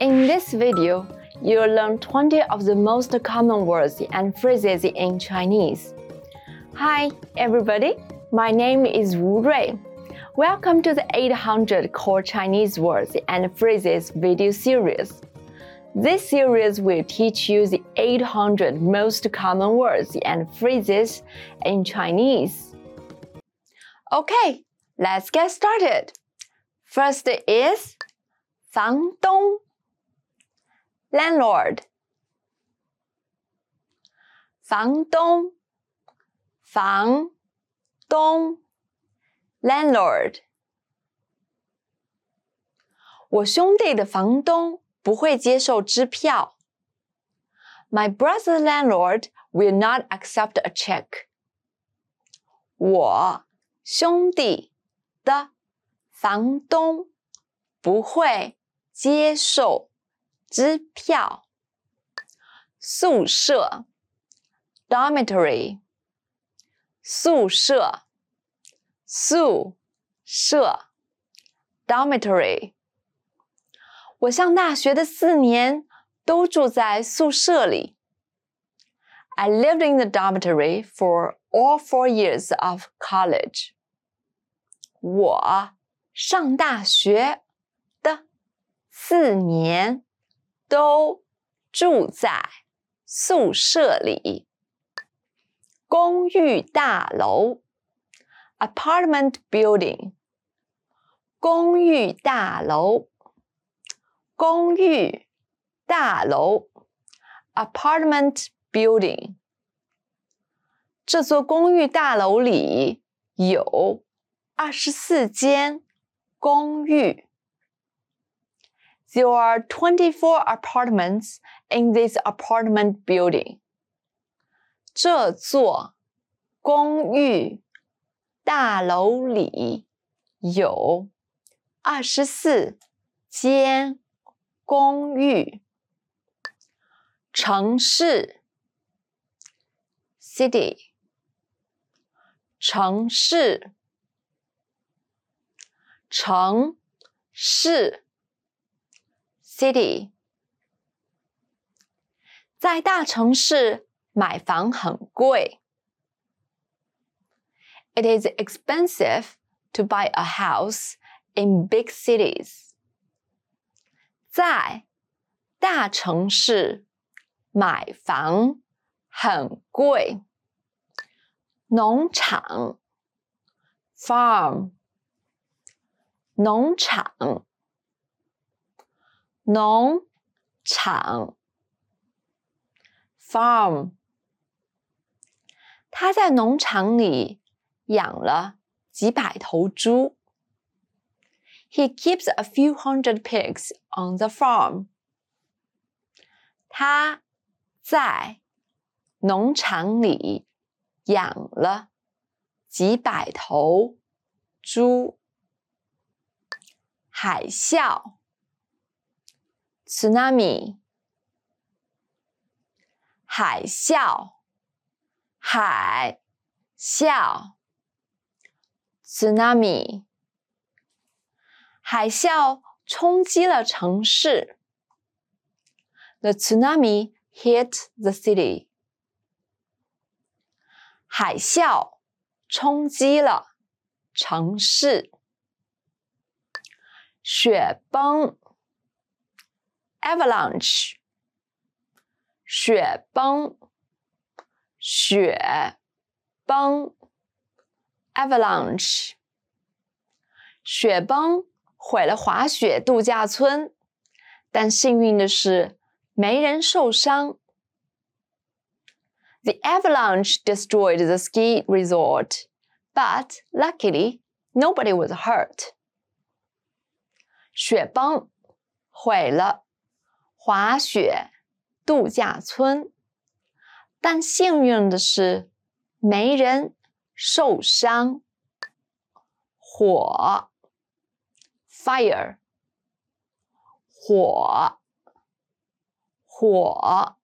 In this video, you'll learn 20 of the most common words and phrases in Chinese. Hi, everybody. My name is Wu Rui. Welcome to the 800 Core Chinese Words and Phrases video series. This series will teach you the 800 most common words and phrases in Chinese. Okay, let's get started. First is 房东 landlord 房东房东 landlord 我兄弟的房东不会接受支票。My brother's landlord will not accept a check. 我兄弟的房东不会接受 支票。宿舍 （dormitory） 宿舍宿舍 （dormitory） 我上大学的四年都住在宿舍里。I lived in the dormitory for all four years of college. 我上大学的四年都住在宿舍里。公寓大楼，apartment building。公寓大楼。公寓大楼，apartment building。这座公寓大楼里有二十四间公寓。There are twenty-four apartments in this apartment building。这座公寓大楼里有二十四间。公寓，城市，city，城市，城市 ，city，在大城市买房很贵。It is expensive to buy a house in big cities. 在大城市买房很贵。农场 （farm），农场， 农场，farm。他在农场里养了几百头猪。He keeps a few hundred pigs on the farm. 他在农场里养了几百头猪。海啸 （tsunami），海啸，海啸，tsunami。海啸冲击了城市。The tsunami hit the city. 海啸冲击了城市。雪崩 ，avalanche。雪崩，雪崩，avalanche。雪崩。毁了滑雪度假村，但幸运的是没人受伤。The avalanche destroyed the ski resort, but luckily nobody was hurt. 雪崩毁了 滑雪度假村，但幸运的是没人受伤。火。fire 火火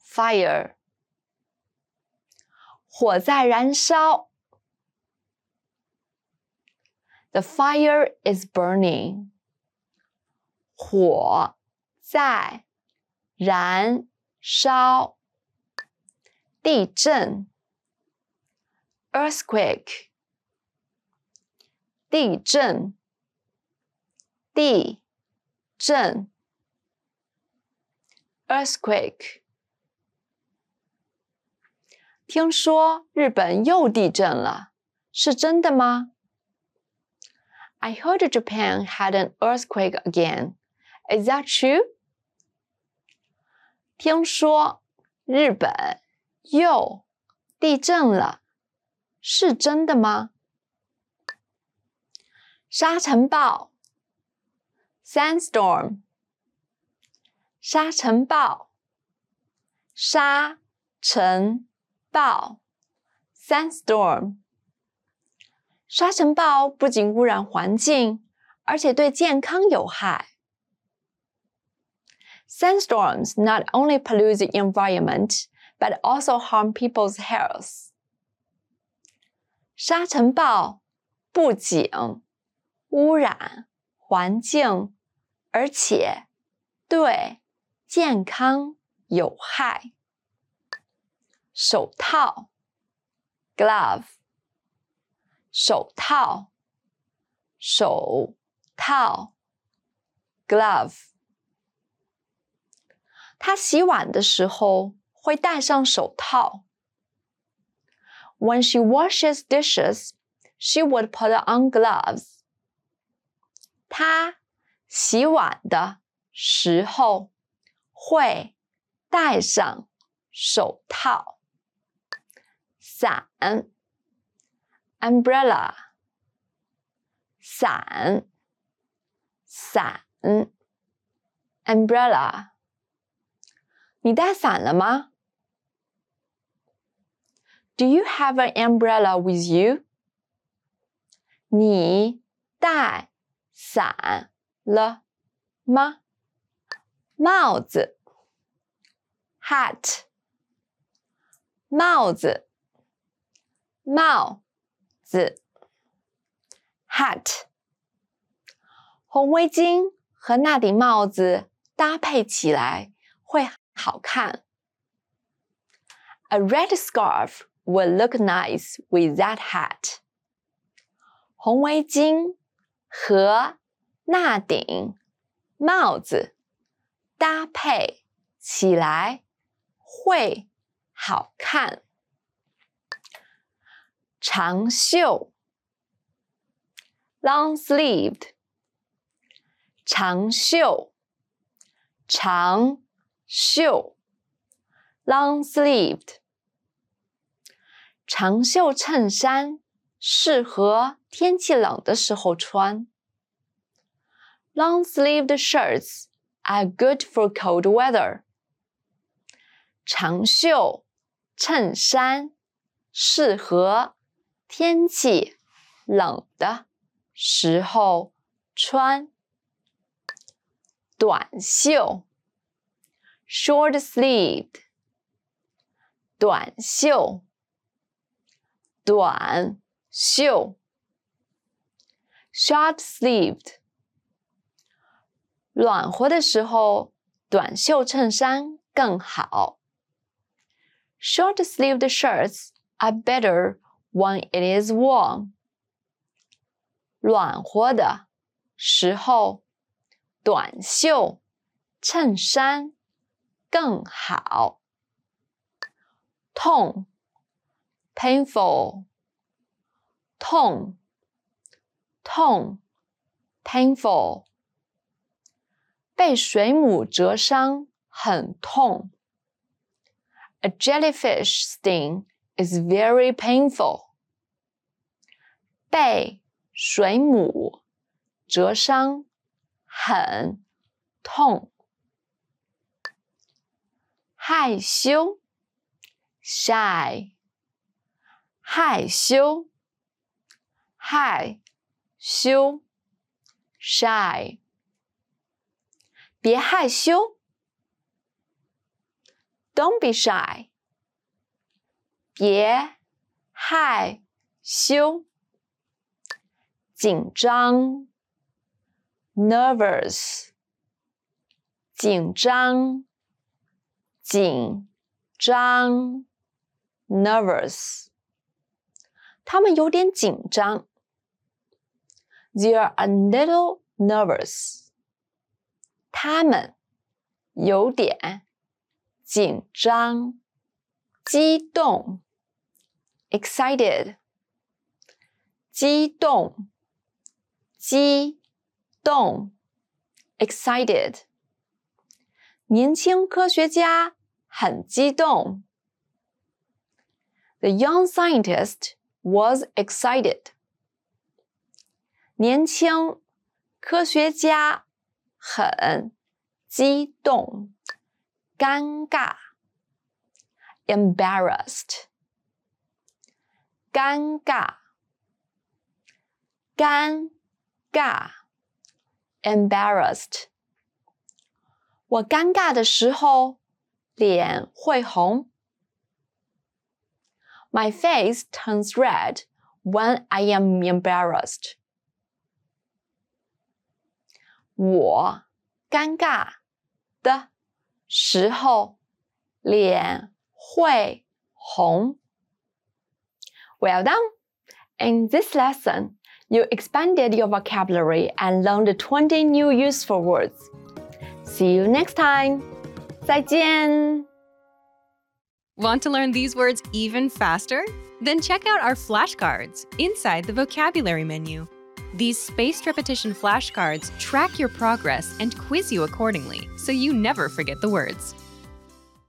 fire 火在燃烧 the fire is burning 火在燃烧。地震，earthquake。地震，地震，earthquake。听说日本又地震了，是真的吗？I heard Japan had an earthquake again. Is that true? 听说日本又地震了，是真的吗？沙尘暴，sandstorm。沙尘暴，沙尘。暴，sandstorm。沙尘暴不仅污染环境，而且对健康有害。Sandstorms not only pollute the environment, but also harm people's health. 沙尘暴不仅污染环境，而且对健康有害。手套，glove，手套，手套，glove。 他洗碗的时候会戴上手套。When she washes dishes, she would put on gloves. 她洗碗的时候会戴上手套。伞，umbrella，伞，伞，umbrella。你带伞了吗？Do you have an umbrella with you？你带伞了吗？帽子，hat，帽子。帽子，hat，红围巾和那顶帽子搭配起来会好看。A red scarf will look nice with that hat。红围巾和那顶帽子搭配起来会好看。长袖，long sleeved，长袖，长袖，long sleeved，长袖衬衫适合天气冷的时候穿。Long sleeved shirts are good for cold weather。长袖衬衫适合。天气冷的时候穿短袖 ，short sleeved，短袖，短袖，short sleeved。暖和的时候，短袖衬衫更好。Short sleeved shirts are better when it is warm，暖和的时候，短袖衬衫 更好。痛，painful，痛，痛，painful，被水母蛰伤很痛。A jellyfish sting is very painful. 被水母蛰伤很痛。害羞，shy，害羞，害羞，shy，别害羞，Don't be shy。别害羞，紧张，nervous，紧张，紧张，nervous。他们有点紧张。They are a little nervous。他们有点紧张、激动，excited。激动，激动，excited。年轻科学家很激动。The young scientist was excited. 年轻科学家很激动，尴尬，embarrassed，尴尬，尴尬，embarrassed。 我尴尬的时候，脸会红。My face turns red when I am embarrassed. 我尴尬的时候，脸会红。Well done! In this lesson, you expanded your vocabulary and learned 20 new useful words. See you next time! 再见! Want to learn these words even faster? Then check out our flashcards inside the vocabulary menu. These spaced repetition flashcards track your progress and quiz you accordingly so you never forget the words.